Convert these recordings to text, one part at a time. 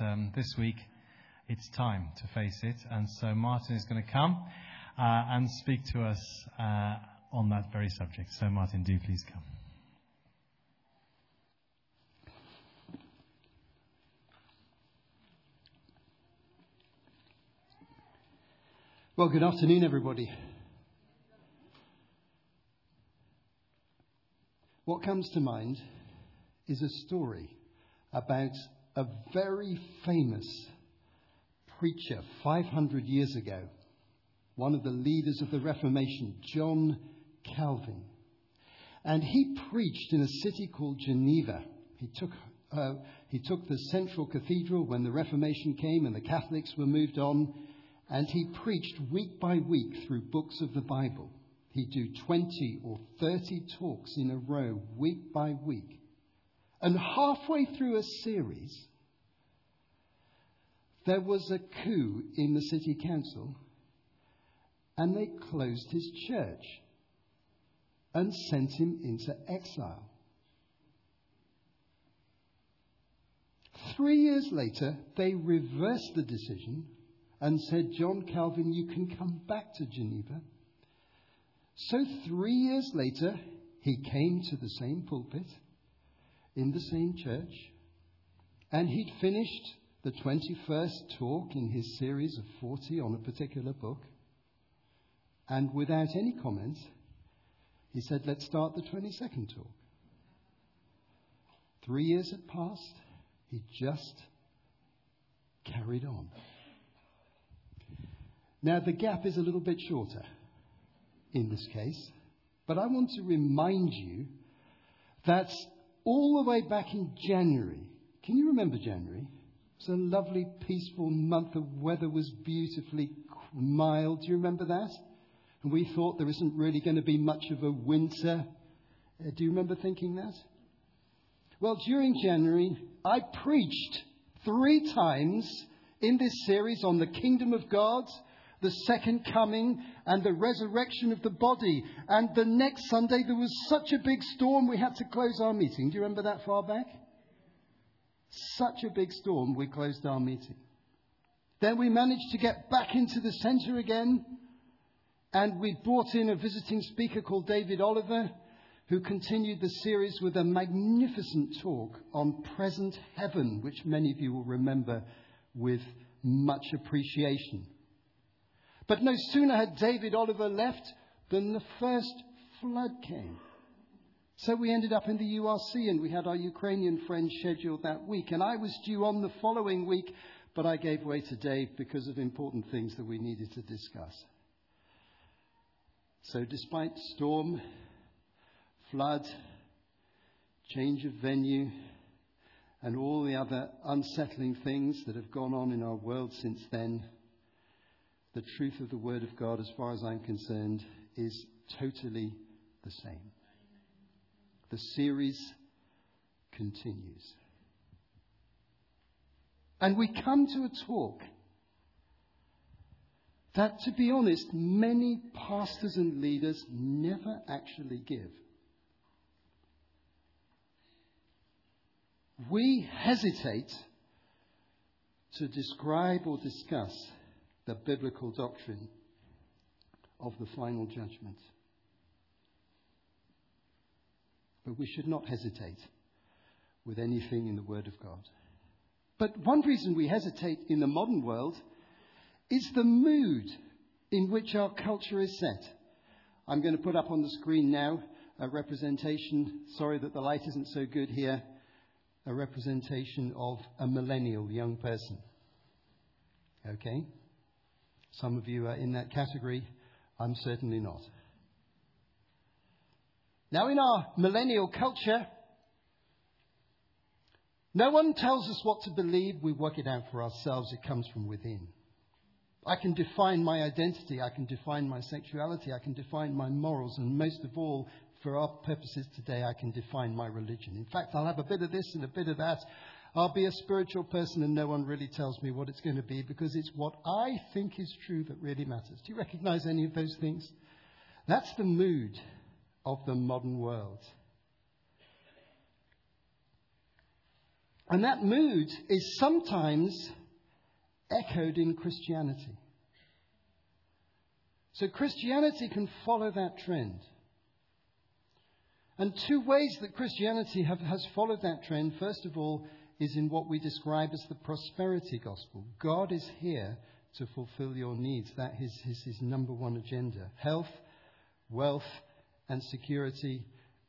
um, this week it's time to face it. And so Martin is going to come uh, and speak to us uh, on that very subject. So, Martin, do please come. Well, good afternoon, everybody. What comes to mind is a story about a very famous preacher 500 years ago, one of the leaders of the Reformation, John Calvin. And he preached in a city called Geneva. He took, uh, he took the central cathedral when the Reformation came and the Catholics were moved on, and he preached week by week through books of the Bible. He'd do 20 or 30 talks in a row, week by week. And halfway through a series, there was a coup in the city council, and they closed his church and sent him into exile. Three years later, they reversed the decision and said, John Calvin, you can come back to Geneva. So three years later, he came to the same pulpit in the same church, and he'd finished the 21st talk in his series of 40 on a particular book. And without any comment, he said, Let's start the 22nd talk. Three years had passed. He just carried on. Now, the gap is a little bit shorter in this case, but I want to remind you that all the way back in January, can you remember January? It was a lovely, peaceful month. The weather was beautifully mild. Do you remember that? And we thought there isn't really going to be much of a winter. Uh, do you remember thinking that? Well, during January, I preached three times in this series on the kingdom of God the second coming and the resurrection of the body. And the next Sunday, there was such a big storm, we had to close our meeting. Do you remember that far back? Such a big storm, we closed our meeting. Then we managed to get back into the centre again, and we brought in a visiting speaker called David Oliver, who continued the series with a magnificent talk on present heaven, which many of you will remember with much appreciation. But no sooner had David Oliver left than the first flood came. So we ended up in the URC and we had our Ukrainian friends scheduled that week. And I was due on the following week, but I gave way to Dave because of important things that we needed to discuss. So despite storm, flood, change of venue, and all the other unsettling things that have gone on in our world since then, the truth of the Word of God, as far as I'm concerned, is totally the same. The series continues. And we come to a talk that, to be honest, many pastors and leaders never actually give. We hesitate to describe or discuss the biblical doctrine of the final judgment. But we should not hesitate with anything in the Word of God. But one reason we hesitate in the modern world is the mood in which our culture is set. I'm going to put up on the screen now a representation, sorry that the light isn't so good here, a representation of a millennial young person. Okay? Some of you are in that category. I'm certainly not. Now, in our millennial culture, no one tells us what to believe. We work it out for ourselves. It comes from within. I can define my identity. I can define my sexuality. I can define my morals. And most of all, for our purposes today, I can define my religion. In fact, I'll have a bit of this and a bit of that. I'll be a spiritual person and no one really tells me what it's going to be because it's what I think is true that really matters. Do you recognize any of those things? That's the mood of the modern world. And that mood is sometimes echoed in Christianity. So Christianity can follow that trend. And two ways that Christianity have, has followed that trend, first of all, is in what we describe as the prosperity gospel. God is here to fulfill your needs. That is his, his number one agenda. Health, wealth, and security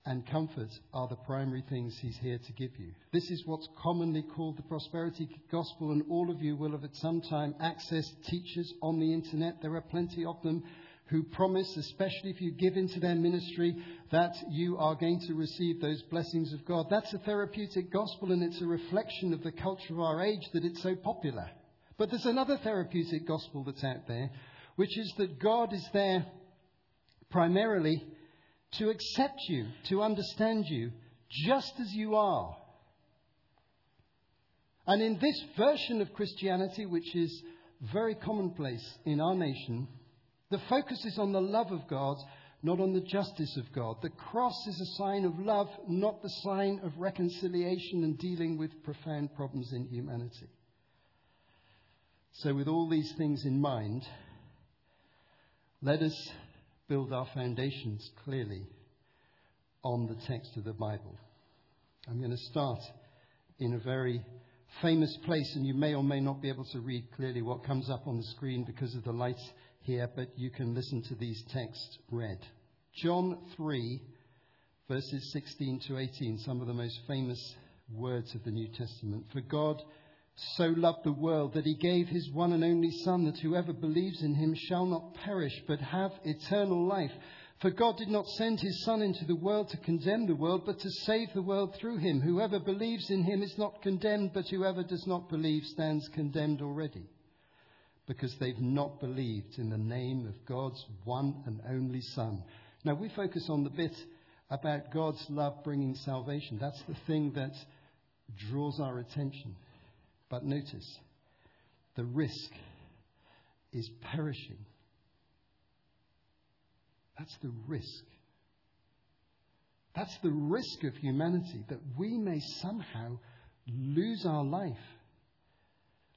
and comfort are the primary things he's here to give you. This is what's commonly called the prosperity gospel, and all of you will have at some time accessed teachers on the internet. There are plenty of them who promise, especially if you give into their ministry, that you are going to receive those blessings of God. That's a therapeutic gospel, and it's a reflection of the culture of our age that it's so popular. But there's another therapeutic gospel that's out there, which is that God is there primarily to accept you, to understand you, just as you are. And in this version of Christianity, which is very commonplace in our nation, the focus is on the love of God, not on the justice of God. The cross is a sign of love, not the sign of reconciliation and dealing with profound problems in humanity. So, with all these things in mind, let us build our foundations clearly on the text of the Bible. I'm going to start in a very famous place, and you may or may not be able to read clearly what comes up on the screen because of the lights here, but you can listen to these texts read. John 3, verses 16 to 18, some of the most famous words of the New Testament. For God so loved the world that he gave his one and only Son, that whoever believes in him shall not perish, but have eternal life. For God did not send his Son into the world to condemn the world, but to save the world through him. Whoever believes in him is not condemned, but whoever does not believe stands condemned already, because they've not believed in the name of God's one and only Son. Now, we focus on the bit about God's love bringing salvation. That's the thing that draws our attention. But notice, the risk is perishing. That's the risk. That's the risk of humanity that we may somehow lose our life,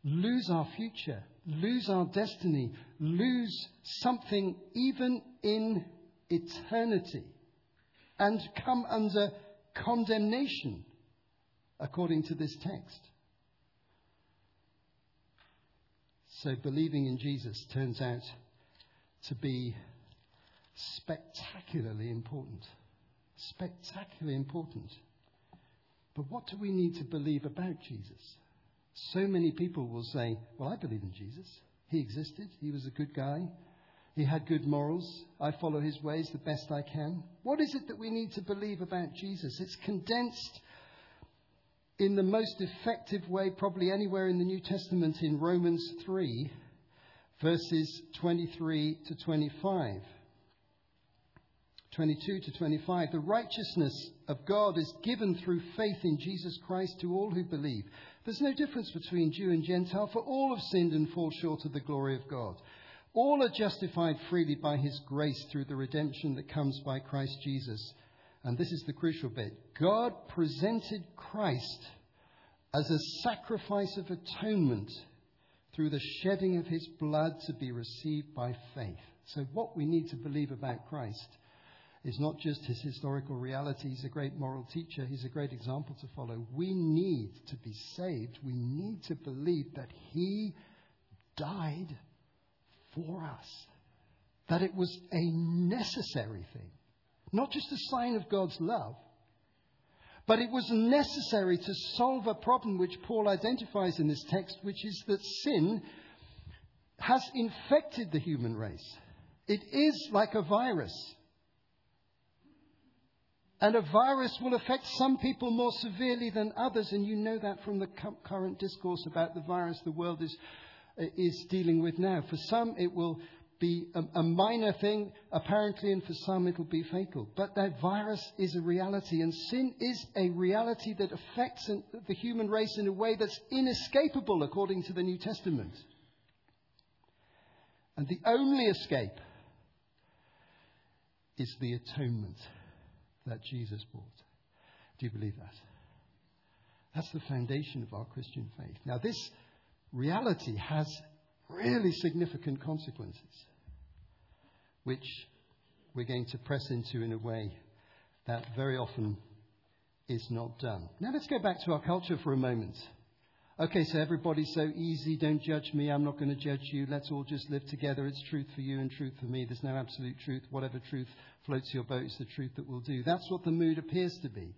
lose our future, lose our destiny, lose something even in eternity, and come under condemnation, according to this text. So believing in Jesus turns out to be spectacularly important. Spectacularly important. But what do we need to believe about Jesus? So many people will say, Well, I believe in Jesus. He existed. He was a good guy. He had good morals. I follow his ways the best I can. What is it that we need to believe about Jesus? It's condensed in the most effective way, probably anywhere in the New Testament, in Romans 3, verses 23 to 25. 22 to 25. The righteousness of God is given through faith in Jesus Christ to all who believe. There's no difference between Jew and Gentile, for all have sinned and fall short of the glory of God. All are justified freely by his grace through the redemption that comes by Christ Jesus and this is the crucial bit God presented Christ as a sacrifice of atonement through the shedding of his blood to be received by faith. So, what we need to believe about Christ is not just his historical reality. He's a great moral teacher, he's a great example to follow. We need to be saved. We need to believe that he died for us, that it was a necessary thing. Not just a sign of God's love, but it was necessary to solve a problem which Paul identifies in this text, which is that sin has infected the human race. It is like a virus. And a virus will affect some people more severely than others, and you know that from the current discourse about the virus the world is, uh, is dealing with now. For some, it will be a, a, minor thing, apparently, and for some it'll be fatal. But that virus is a reality, and sin is a reality that affects the human race in a way that's inescapable according to the New Testament. And the only escape is the atonement that Jesus bought. Do you believe that? That's the foundation of our Christian faith. Now, this reality has really significant consequences, which we're going to press into in a way that very often is not done. Now, let's go back to our culture for a moment. Okay, so everybody's so easy. Don't judge me. I'm not going to judge you. Let's all just live together. It's truth for you and truth for me. There's no absolute truth. Whatever truth floats your boat is the truth that will do. That's what the mood appears to be.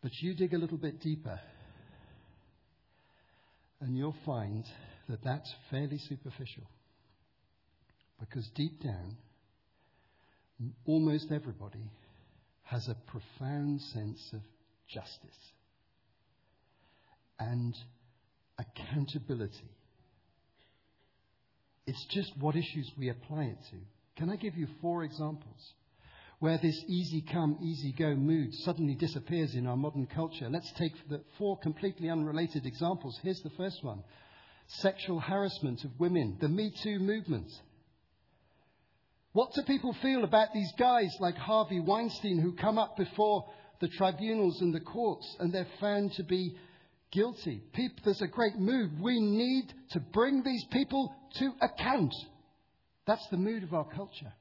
But you dig a little bit deeper, and you'll find that that's fairly superficial. Because deep down, almost everybody has a profound sense of justice and accountability. It's just what issues we apply it to. Can I give you four examples where this easy come, easy go mood suddenly disappears in our modern culture? Let's take four completely unrelated examples. Here's the first one sexual harassment of women, the Me Too movement. What do people feel about these guys like Harvey Weinstein who come up before the tribunals and the courts and they're found to be guilty. People, there's a great mood. We need to bring these people to account. That's the mood of our culture.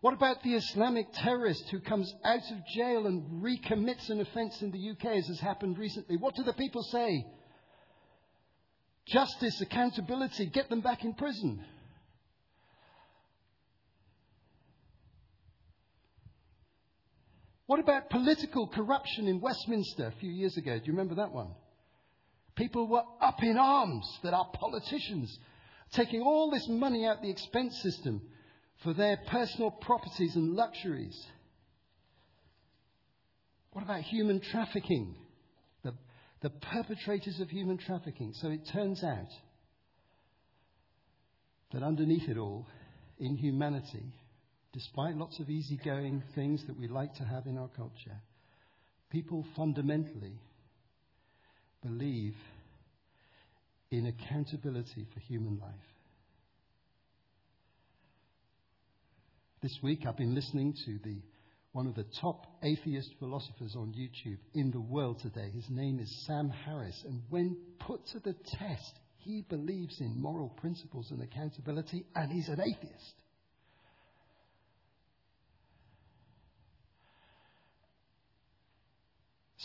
What about the Islamic terrorist who comes out of jail and recommits an offence in the UK, as has happened recently? What do the people say? Justice, accountability, get them back in prison. What about political corruption in Westminster a few years ago? Do you remember that one? People were up in arms that our politicians taking all this money out the expense system for their personal properties and luxuries. What about human trafficking? The, the perpetrators of human trafficking. So it turns out that underneath it all, in humanity, despite lots of easygoing things that we like to have in our culture, people fundamentally believe in accountability for human life. This week I've been listening to the one of the top atheist philosophers on YouTube in the world today. His name is Sam Harris, and when put to the test, he believes in moral principles and accountability, and he's an atheist.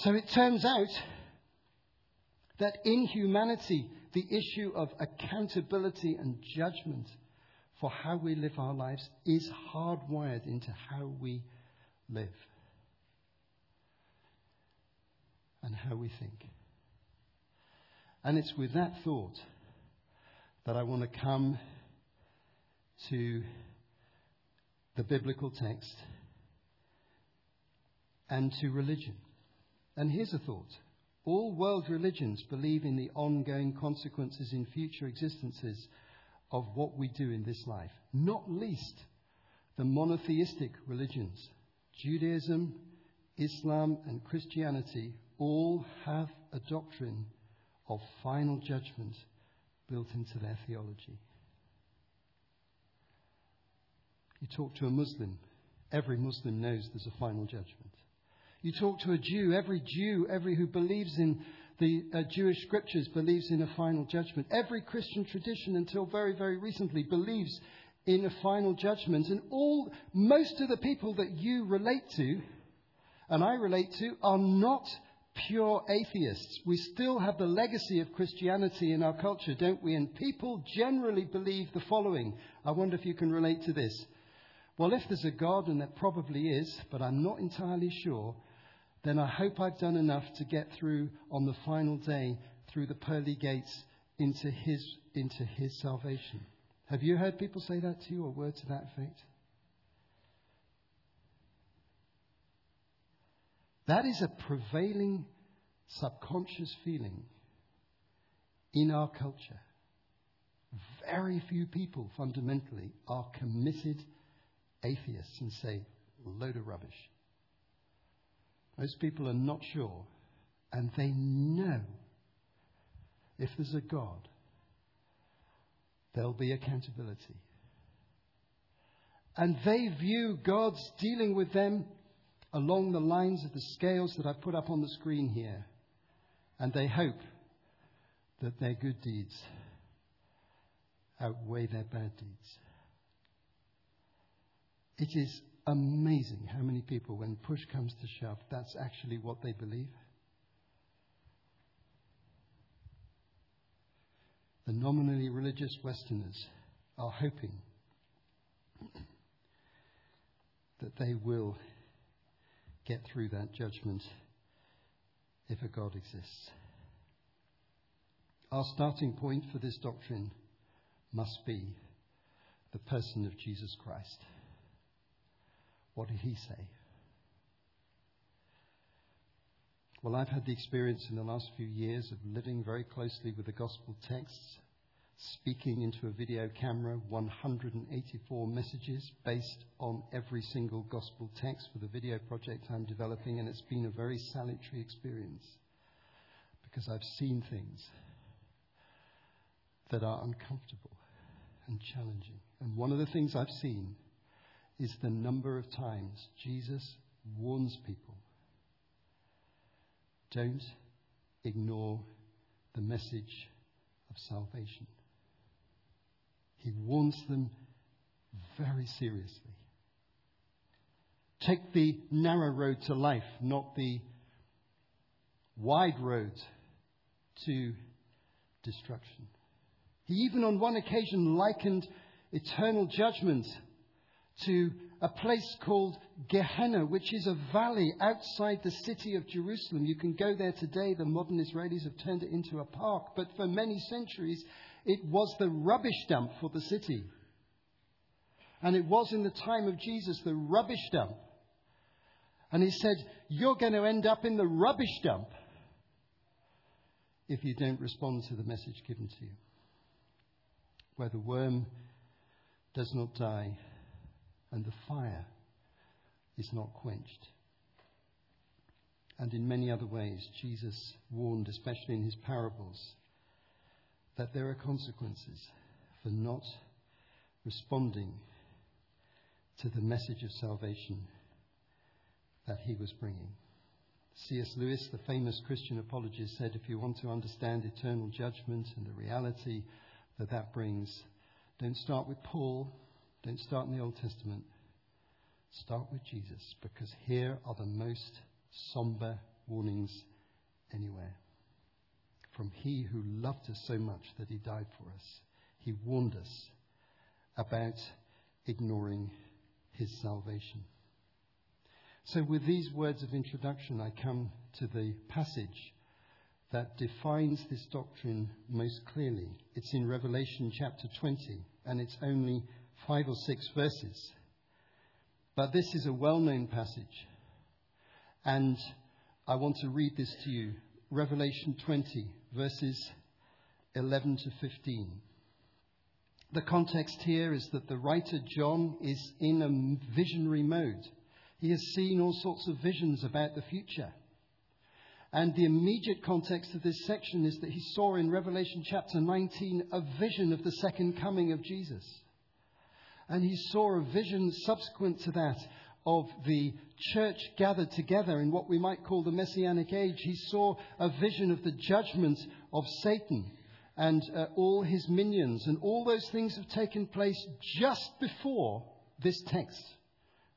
So it turns out that in humanity, the issue of accountability and judgment for how we live our lives is hardwired into how we live and how we think. And it's with that thought that I want to come to the biblical text and to religion. And here's a thought. All world religions believe in the ongoing consequences in future existences of what we do in this life, not least the monotheistic religions. Judaism, Islam, and Christianity all have a doctrine of final judgment built into their theology. You talk to a Muslim, every Muslim knows there's a final judgment. You talk to a Jew, every Jew, every who believes in the uh, Jewish scriptures believes in a final judgment. Every Christian tradition until very, very recently believes in a final judgment. And all, most of the people that you relate to, and I relate to, are not pure atheists. We still have the legacy of Christianity in our culture, don't we? And people generally believe the following. I wonder if you can relate to this. Well, if there's a God, and there probably is, but I'm not entirely sure, then I hope I've done enough to get through on the final day through the pearly gates into his, into his salvation. Have you heard people say that to you or words to that effect? That is a prevailing subconscious feeling in our culture. Very few people fundamentally are committed atheists and say, load of rubbish. Most people are not sure, and they know if there's a God, there'll be accountability. And they view God's dealing with them along the lines of the scales that I put up on the screen here, and they hope that their good deeds outweigh their bad deeds. It is amazing how many people, when push comes to shove, that's actually what they believe. The nominally religious Westerners are hoping that they will get through that judgment if a God exists. Our starting point for this doctrine must be the person of Jesus Christ. What did he say? Well, I've had the experience in the last few years of living very closely with the gospel texts, speaking into a video camera 184 messages based on every single gospel text for the video project I'm developing, and it's been a very salutary experience because I've seen things that are uncomfortable and challenging. And one of the things I've seen is the number of times Jesus warns people don't ignore the message of salvation. He warns them very seriously. Take the narrow road to life, not the wide road to destruction. He even on one occasion likened eternal judgment to a place called Gehenna, which is a valley outside the city of Jerusalem. You can go there today. The modern Israelis have turned it into a park. But for many centuries, it was the rubbish dump for the city. And it was in the time of Jesus the rubbish dump. And he said, You're going to end up in the rubbish dump if you don't respond to the message given to you. Where the worm does not die and the fire is not quenched. And in many other ways, Jesus warned, especially in his parables, that there are consequences for not responding to the message of salvation that he was bringing. C.S. Lewis, the famous Christian apologist, said if you want to understand eternal judgment and the reality that that brings, don't start with Paul, don't start in the Old Testament. Start with Jesus, because here are the most somber warnings anywhere. From He who loved us so much that He died for us, He warned us about ignoring His salvation. So, with these words of introduction, I come to the passage that defines this doctrine most clearly. It's in Revelation chapter 20, and it's only five or six verses. But this is a well known passage. And I want to read this to you Revelation 20, verses 11 to 15. The context here is that the writer John is in a visionary mode. He has seen all sorts of visions about the future. And the immediate context of this section is that he saw in Revelation chapter 19 a vision of the second coming of Jesus. And he saw a vision subsequent to that of the church gathered together in what we might call the Messianic age. He saw a vision of the judgment of Satan and uh, all his minions. And all those things have taken place just before this text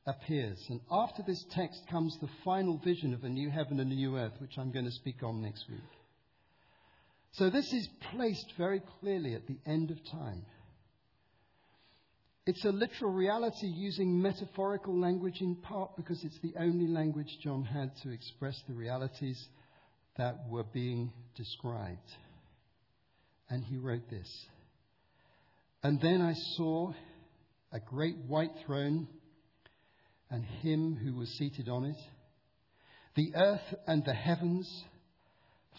appears. And after this text comes the final vision of a new heaven and a new earth, which I'm going to speak on next week. So this is placed very clearly at the end of time. It's a literal reality using metaphorical language in part because it's the only language John had to express the realities that were being described. And he wrote this. And then I saw a great white throne and him who was seated on it. The earth and the heavens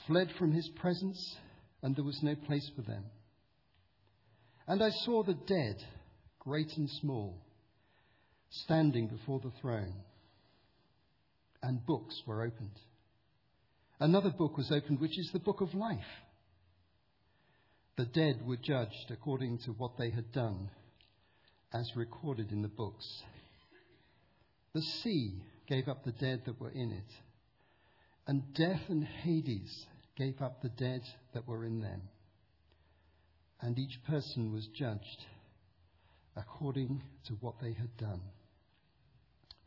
fled from his presence, and there was no place for them. And I saw the dead great and small, standing before the throne. And books were opened. Another book was opened, which is the book of life. The dead were judged according to what they had done, as recorded in the books. The sea gave up the dead that were in it, and death and Hades gave up the dead that were in them. And each person was judged according to what they had done.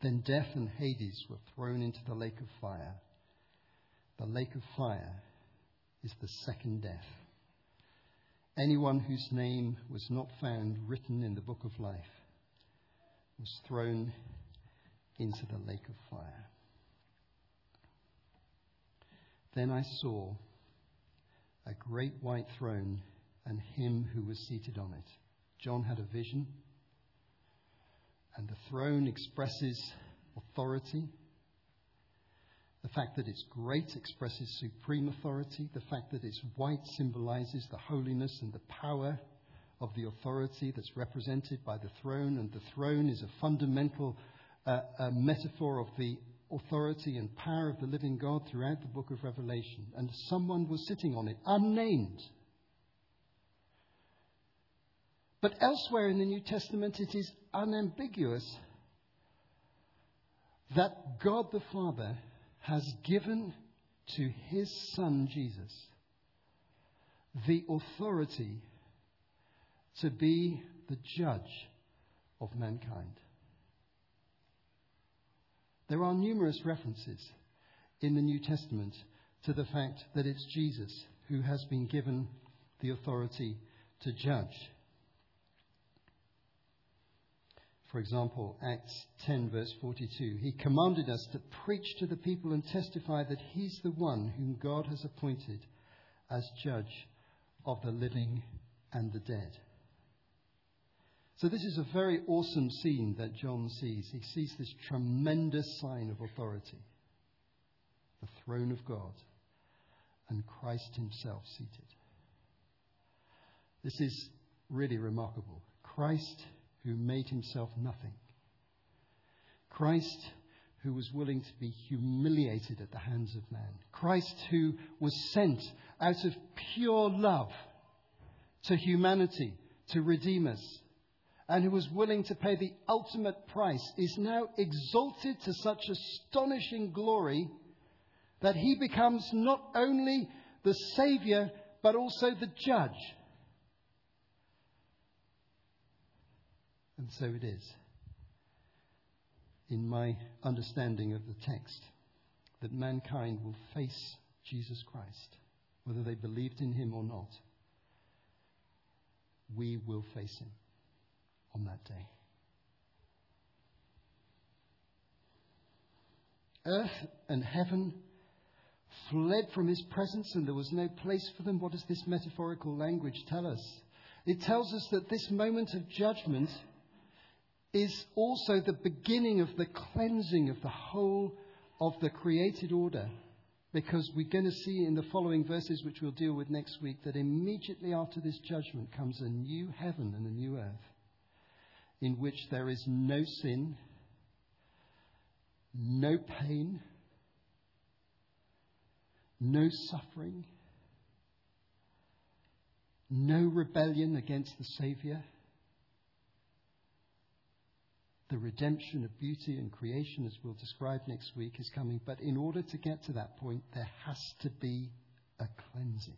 Then death and Hades were thrown into the lake of fire. The lake of fire is the second death. Anyone whose name was not found written in the book of life was thrown into the lake of fire. Then I saw a great white throne and him who was seated on it. John had a vision, and the throne expresses authority. The fact that it's great expresses supreme authority. The fact that it's white symbolizes the holiness and the power of the authority that's represented by the throne. And the throne is a fundamental uh, a metaphor of the authority and power of the living God throughout the book of Revelation. And someone was sitting on it, unnamed. But elsewhere in the New Testament, it is unambiguous that God the Father has given to his Son Jesus the authority to be the judge of mankind. There are numerous references in the New Testament to the fact that it's Jesus who has been given the authority to judge. For example, Acts 10, verse 42. He commanded us to preach to the people and testify that He's the one whom God has appointed as judge of the living and the dead. So, this is a very awesome scene that John sees. He sees this tremendous sign of authority the throne of God and Christ Himself seated. This is really remarkable. Christ who made himself nothing. Christ who was willing to be humiliated at the hands of man. Christ who was sent out of pure love to humanity to redeem us and who was willing to pay the ultimate price is now exalted to such astonishing glory that he becomes not only the Saviour but also the Judge. And so it is, in my understanding of the text, that mankind will face Jesus Christ, whether they believed in him or not. We will face him on that day. Earth and heaven fled from his presence and there was no place for them. What does this metaphorical language tell us? It tells us that this moment of judgment is also the beginning of the cleansing of the whole of the created order. Because we're going to see in the following verses, which we'll deal with next week, that immediately after this judgment comes a new heaven and a new earth in which there is no sin, no pain, no suffering, no rebellion against the Saviour the redemption of beauty and creation, as we'll describe next week, is coming. But in order to get to that point, there has to be a cleansing.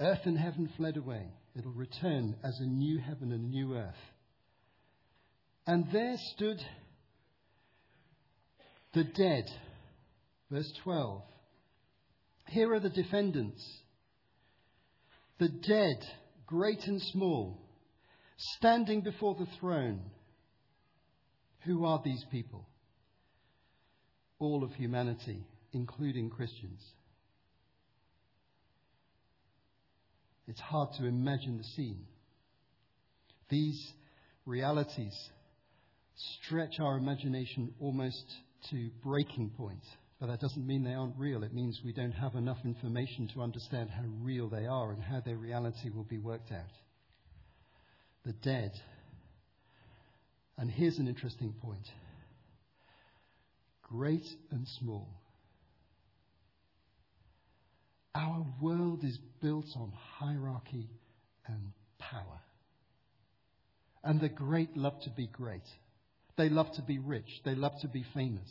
Earth and heaven fled away. It'll return as a new heaven and a new earth. And there stood the dead. Verse 12. Here are the defendants. The dead, great and small standing before the throne. Who are these people? All of humanity, including Christians. It's hard to imagine the scene. These realities stretch our imagination almost to breaking point. But that doesn't mean they aren't real. It means we don't have enough information to understand how real they are and how their reality will be worked out the dead. And here's an interesting point great and small. Our world is built on hierarchy and power. And the great love to be great. They love to be rich. They love to be famous.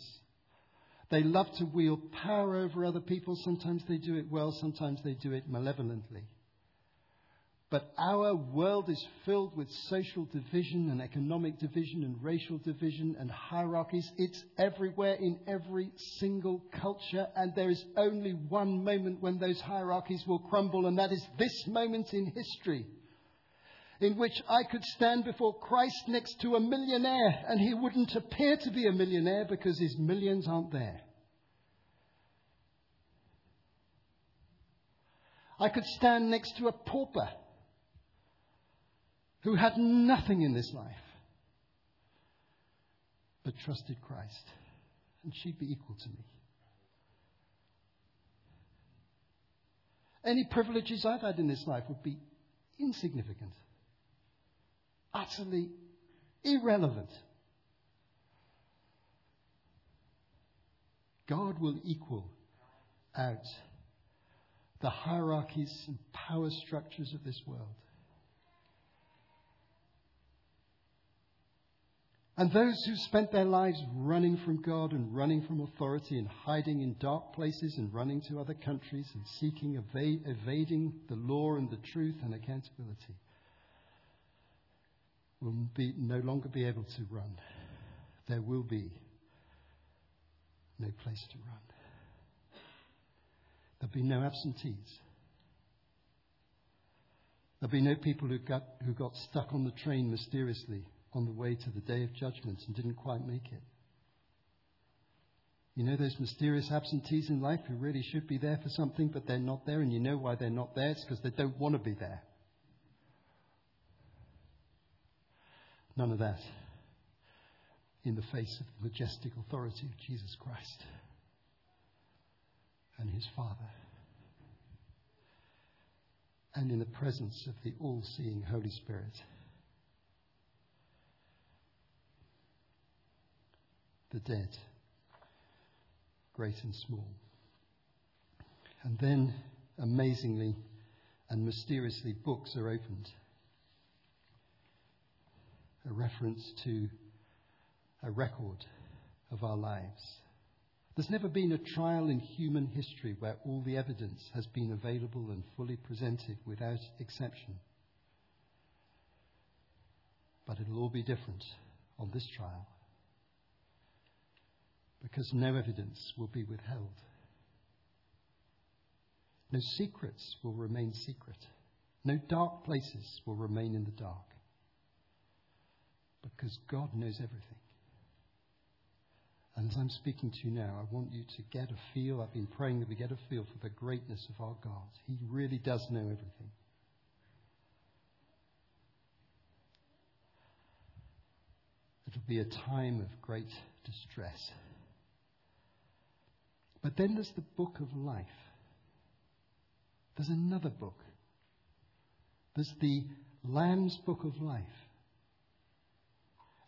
They love to wield power over other people. Sometimes they do it well, sometimes they do it malevolently. But our world is filled with social division and economic division and racial division and hierarchies. It's everywhere in every single culture, and there is only one moment when those hierarchies will crumble, and that is this moment in history in which I could stand before Christ next to a millionaire, and he wouldn't appear to be a millionaire because his millions aren't there. I could stand next to a pauper who had nothing in this life but trusted Christ. And she'd be equal to me. Any privileges I've had in this life would be insignificant, utterly irrelevant. God will equal out the hierarchies and power structures of this world. And those who spent their lives running from God and running from authority and hiding in dark places and running to other countries and seeking, evade, evading the law and the truth and accountability will be, no longer be able to run. There will be no place to run. There'll be no absentees. There'll be no people who got, who got stuck on the train mysteriously on the way to the day of judgment and didn't quite make it. You know those mysterious absentees in life who really should be there for something, but they're not there, and you know why they're not there? It's because they don't want to be there. None of that in the face of the majestic authority of Jesus Christ and his Father, and in the presence of the all seeing Holy Spirit. The dead, great and small. And then, amazingly and mysteriously, books are opened. A reference to a record of our lives. There's never been a trial in human history where all the evidence has been available and fully presented without exception. But it'll all be different on this trial because no evidence will be withheld. No secrets will remain secret. No dark places will remain in the dark. Because God knows everything. And as I'm speaking to you now, I want you to get a feel. I've been praying that we get a feel for the greatness of our God. He really does know everything. It'll be a time of great distress. But then there's the book of life. There's another book. There's the Lamb's book of life.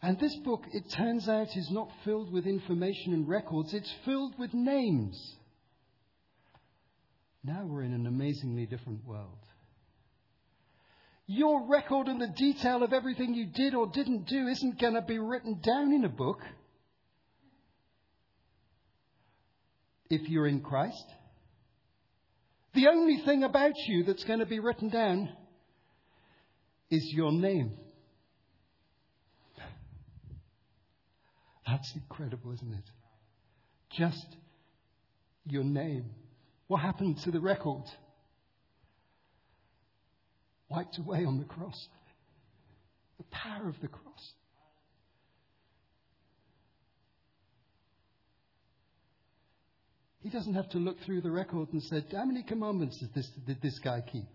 And this book, it turns out, is not filled with information and records, it's filled with names. Now we're in an amazingly different world. Your record and the detail of everything you did or didn't do isn't going to be written down in a book. If you're in Christ. The only thing about you that's going to be written down is your name. That's incredible, isn't it? Just your name. What happened to the record? Wiped away on the cross. The power of the cross. He doesn't have to look through the record and say, How many commandments did this, did this guy keep?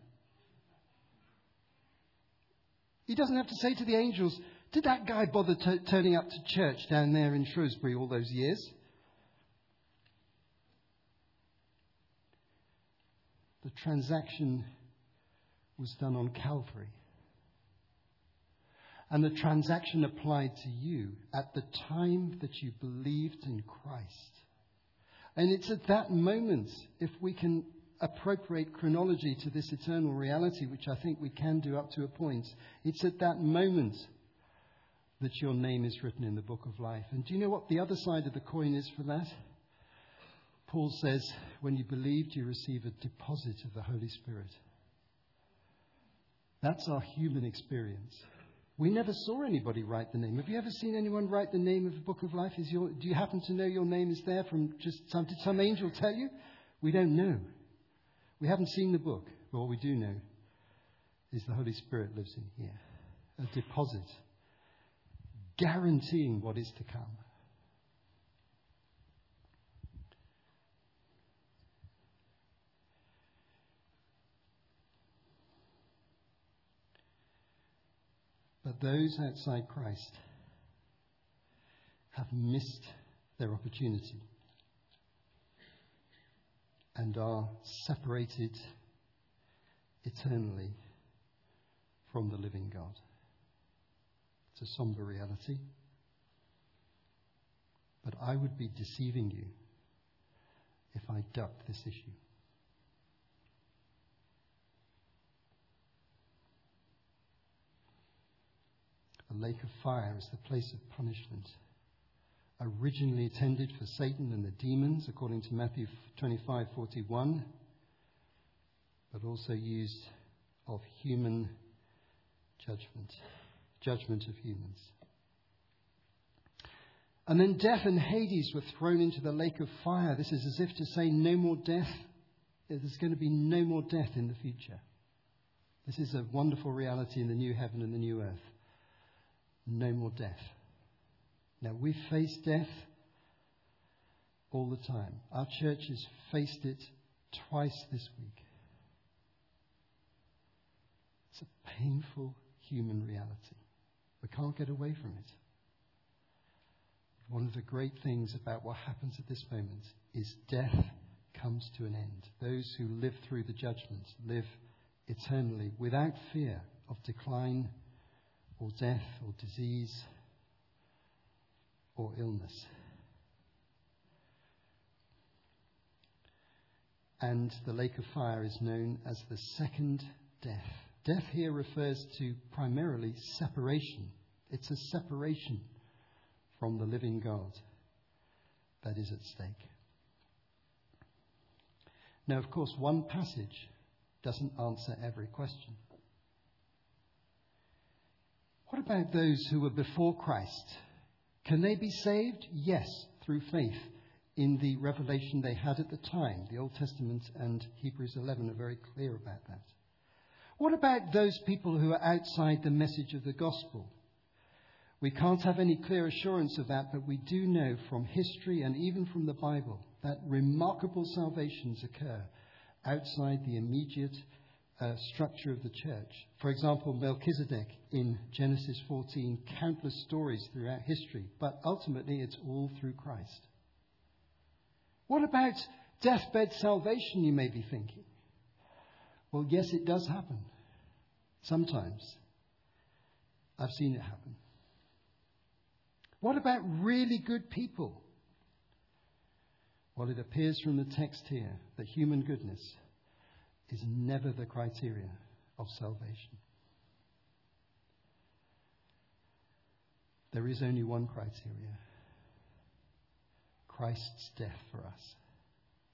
He doesn't have to say to the angels, Did that guy bother t- turning up to church down there in Shrewsbury all those years? The transaction was done on Calvary. And the transaction applied to you at the time that you believed in Christ. And it's at that moment, if we can appropriate chronology to this eternal reality, which I think we can do up to a point, it's at that moment that your name is written in the book of life. And do you know what the other side of the coin is for that? Paul says, when you believed, you receive a deposit of the Holy Spirit. That's our human experience. We never saw anybody write the name. Have you ever seen anyone write the name of the book of life? Is your, do you happen to know your name is there from just some, did some angel tell you? We don't know. We haven't seen the book, but what we do know is the Holy Spirit lives in here. A deposit guaranteeing what is to come. But those outside Christ have missed their opportunity and are separated eternally from the living God. It's a somber reality. But I would be deceiving you if I ducked this issue. The lake of fire is the place of punishment, originally intended for Satan and the demons, according to Matthew 25:41, but also used of human judgment, judgment of humans. And then death and Hades were thrown into the lake of fire. This is as if to say, no more death. There's going to be no more death in the future. This is a wonderful reality in the new heaven and the new earth no more death. Now, we face death all the time. Our church has faced it twice this week. It's a painful human reality. We can't get away from it. One of the great things about what happens at this moment is death comes to an end. Those who live through the judgment live eternally without fear of decline or death or disease or illness. And the lake of fire is known as the second death. Death here refers to primarily separation. It's a separation from the living God that is at stake. Now, of course, one passage doesn't answer every question. What about those who were before Christ? Can they be saved? Yes, through faith in the revelation they had at the time. The Old Testament and Hebrews 11 are very clear about that. What about those people who are outside the message of the gospel? We can't have any clear assurance of that, but we do know from history and even from the Bible that remarkable salvations occur outside the immediate uh, structure of the church. For example, Melchizedek in Genesis 14, countless stories throughout history, but ultimately it's all through Christ. What about deathbed salvation, you may be thinking? Well, yes, it does happen. Sometimes. I've seen it happen. What about really good people? Well, it appears from the text here that human goodness is never the criteria of salvation. There is only one criteria Christ's death for us.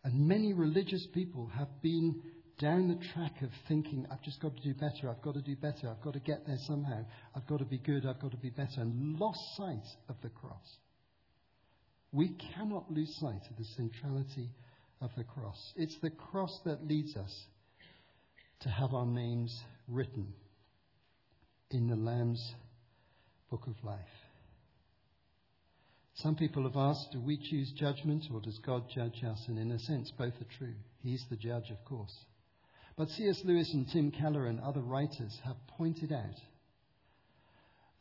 And many religious people have been down the track of thinking, I've just got to do better, I've got to do better, I've got to get there somehow, I've got to be good, I've got to be better, and lost sight of the cross. We cannot lose sight of the centrality of the cross. It's the cross that leads us to have our names written in the Lamb's book of life. Some people have asked, do we choose judgment or does God judge us? And in a sense, both are true. He's the judge, of course. But C.S. Lewis and Tim Keller and other writers have pointed out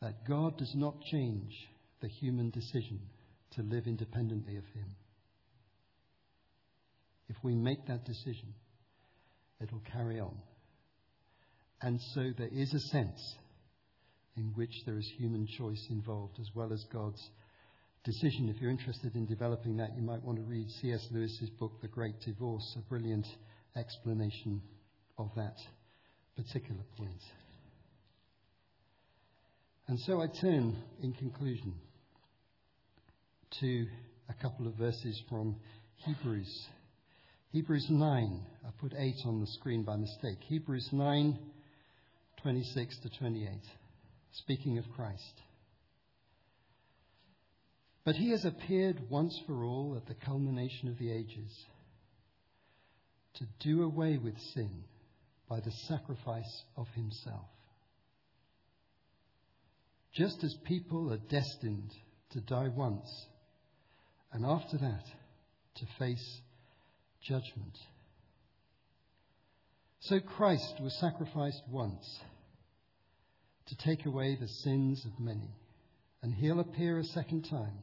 that God does not change the human decision to live independently of Him. If we make that decision, it'll carry on. And so there is a sense in which there is human choice involved as well as God's decision. If you're interested in developing that, you might want to read C.S. Lewis's book, The Great Divorce, a brilliant explanation of that particular point. And so I turn, in conclusion, to a couple of verses from Hebrews. Hebrews 9. I put 8 on the screen by mistake. Hebrews 9, 26 to 28. Speaking of Christ. But he has appeared once for all at the culmination of the ages to do away with sin by the sacrifice of himself. Just as people are destined to die once, and after that, to face judgment. So Christ was sacrificed once to take away the sins of many, and he'll appear a second time,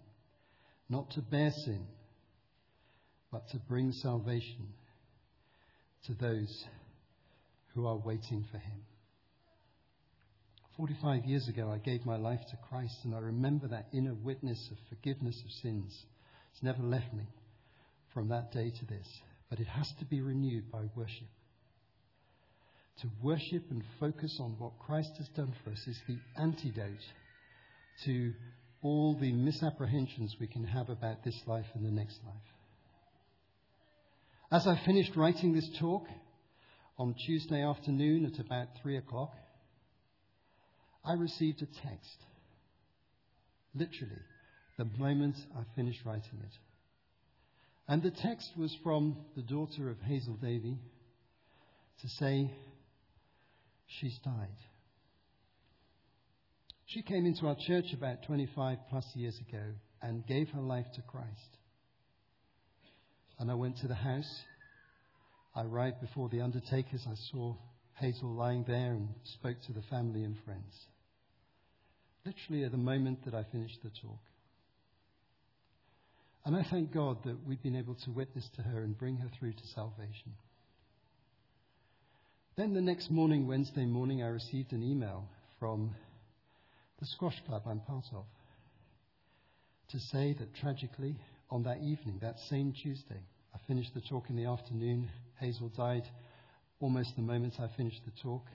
not to bear sin, but to bring salvation to those who are waiting for him. 45 years ago, I gave my life to Christ, and I remember that inner witness of forgiveness of sins. It's never left me from that day to this, but it has to be renewed by worship. To worship and focus on what Christ has done for us is the antidote to all the misapprehensions we can have about this life and the next life. As I finished writing this talk on Tuesday afternoon at about three o'clock, I received a text. Literally, the moment I finished writing it. And the text was from the daughter of Hazel Davy to say, She's died. She came into our church about 25 plus years ago and gave her life to Christ. And I went to the house. I arrived before the undertakers. I saw Hazel lying there and spoke to the family and friends. Literally at the moment that I finished the talk. And I thank God that we've been able to witness to her and bring her through to salvation. Then the next morning, Wednesday morning, I received an email from the squash club I'm part of to say that tragically on that evening, that same Tuesday. I finished the talk in the afternoon. Hazel died almost the moment I finished the talk.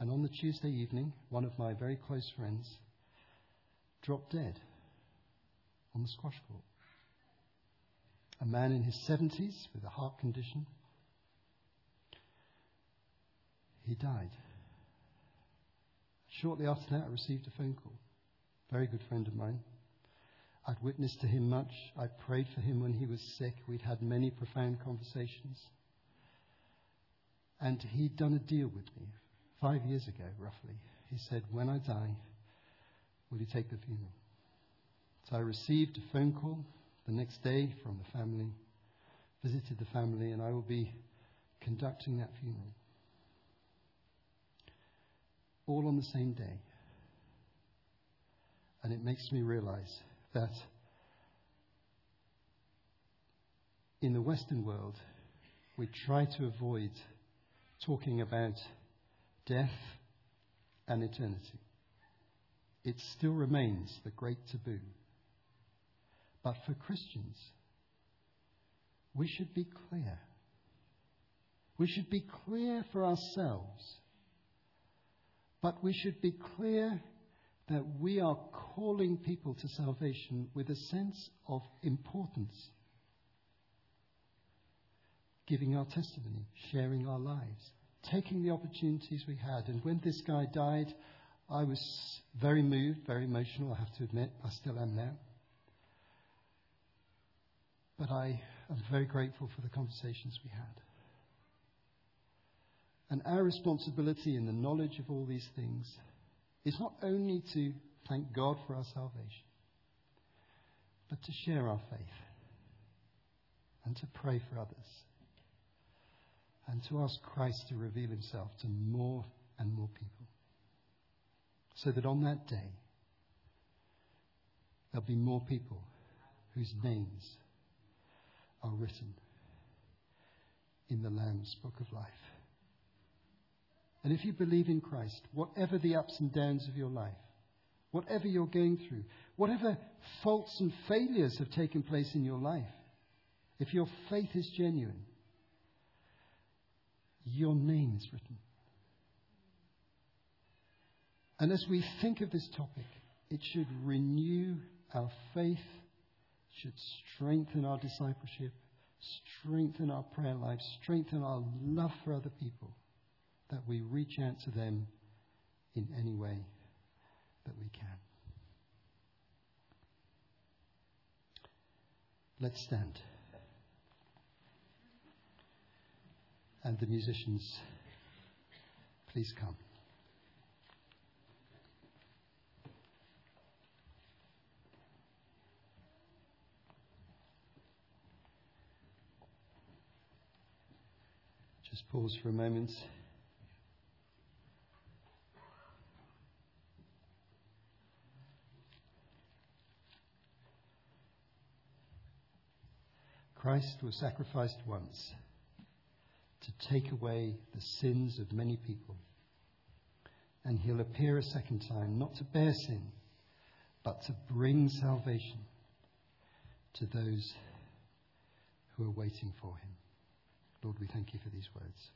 And on the Tuesday evening, one of my very close friends dropped dead on the squash court. A man in his 70s with a heart condition. He died. Shortly after that, I received a phone call. Very good friend of mine. I'd witnessed to him much. I prayed for him when he was sick. We'd had many profound conversations. And he'd done a deal with me five years ago, roughly. He said, When I die, will you take the funeral? So I received a phone call the next day from the family, visited the family, and I will be conducting that funeral. All on the same day. And it makes me realize that in the Western world, we try to avoid talking about death and eternity. It still remains the great taboo. But for Christians, we should be clear. We should be clear for ourselves. But we should be clear that we are calling people to salvation with a sense of importance. Giving our testimony, sharing our lives, taking the opportunities we had. And when this guy died, I was very moved, very emotional, I have to admit. I still am now. But I am very grateful for the conversations we had. And our responsibility in the knowledge of all these things is not only to thank God for our salvation, but to share our faith and to pray for others and to ask Christ to reveal himself to more and more people. So that on that day, there'll be more people whose names are written in the Lamb's book of life. And if you believe in Christ, whatever the ups and downs of your life, whatever you're going through, whatever faults and failures have taken place in your life, if your faith is genuine, your name is written. And as we think of this topic, it should renew our faith, should strengthen our discipleship, strengthen our prayer life, strengthen our love for other people, that we reach out to them in any way that we can. Let's stand. And the musicians, please come. Just pause for a moment. Christ was sacrificed once to take away the sins of many people. And he'll appear a second time, not to bear sin, but to bring salvation to those who are waiting for him. Lord, we thank you for these words.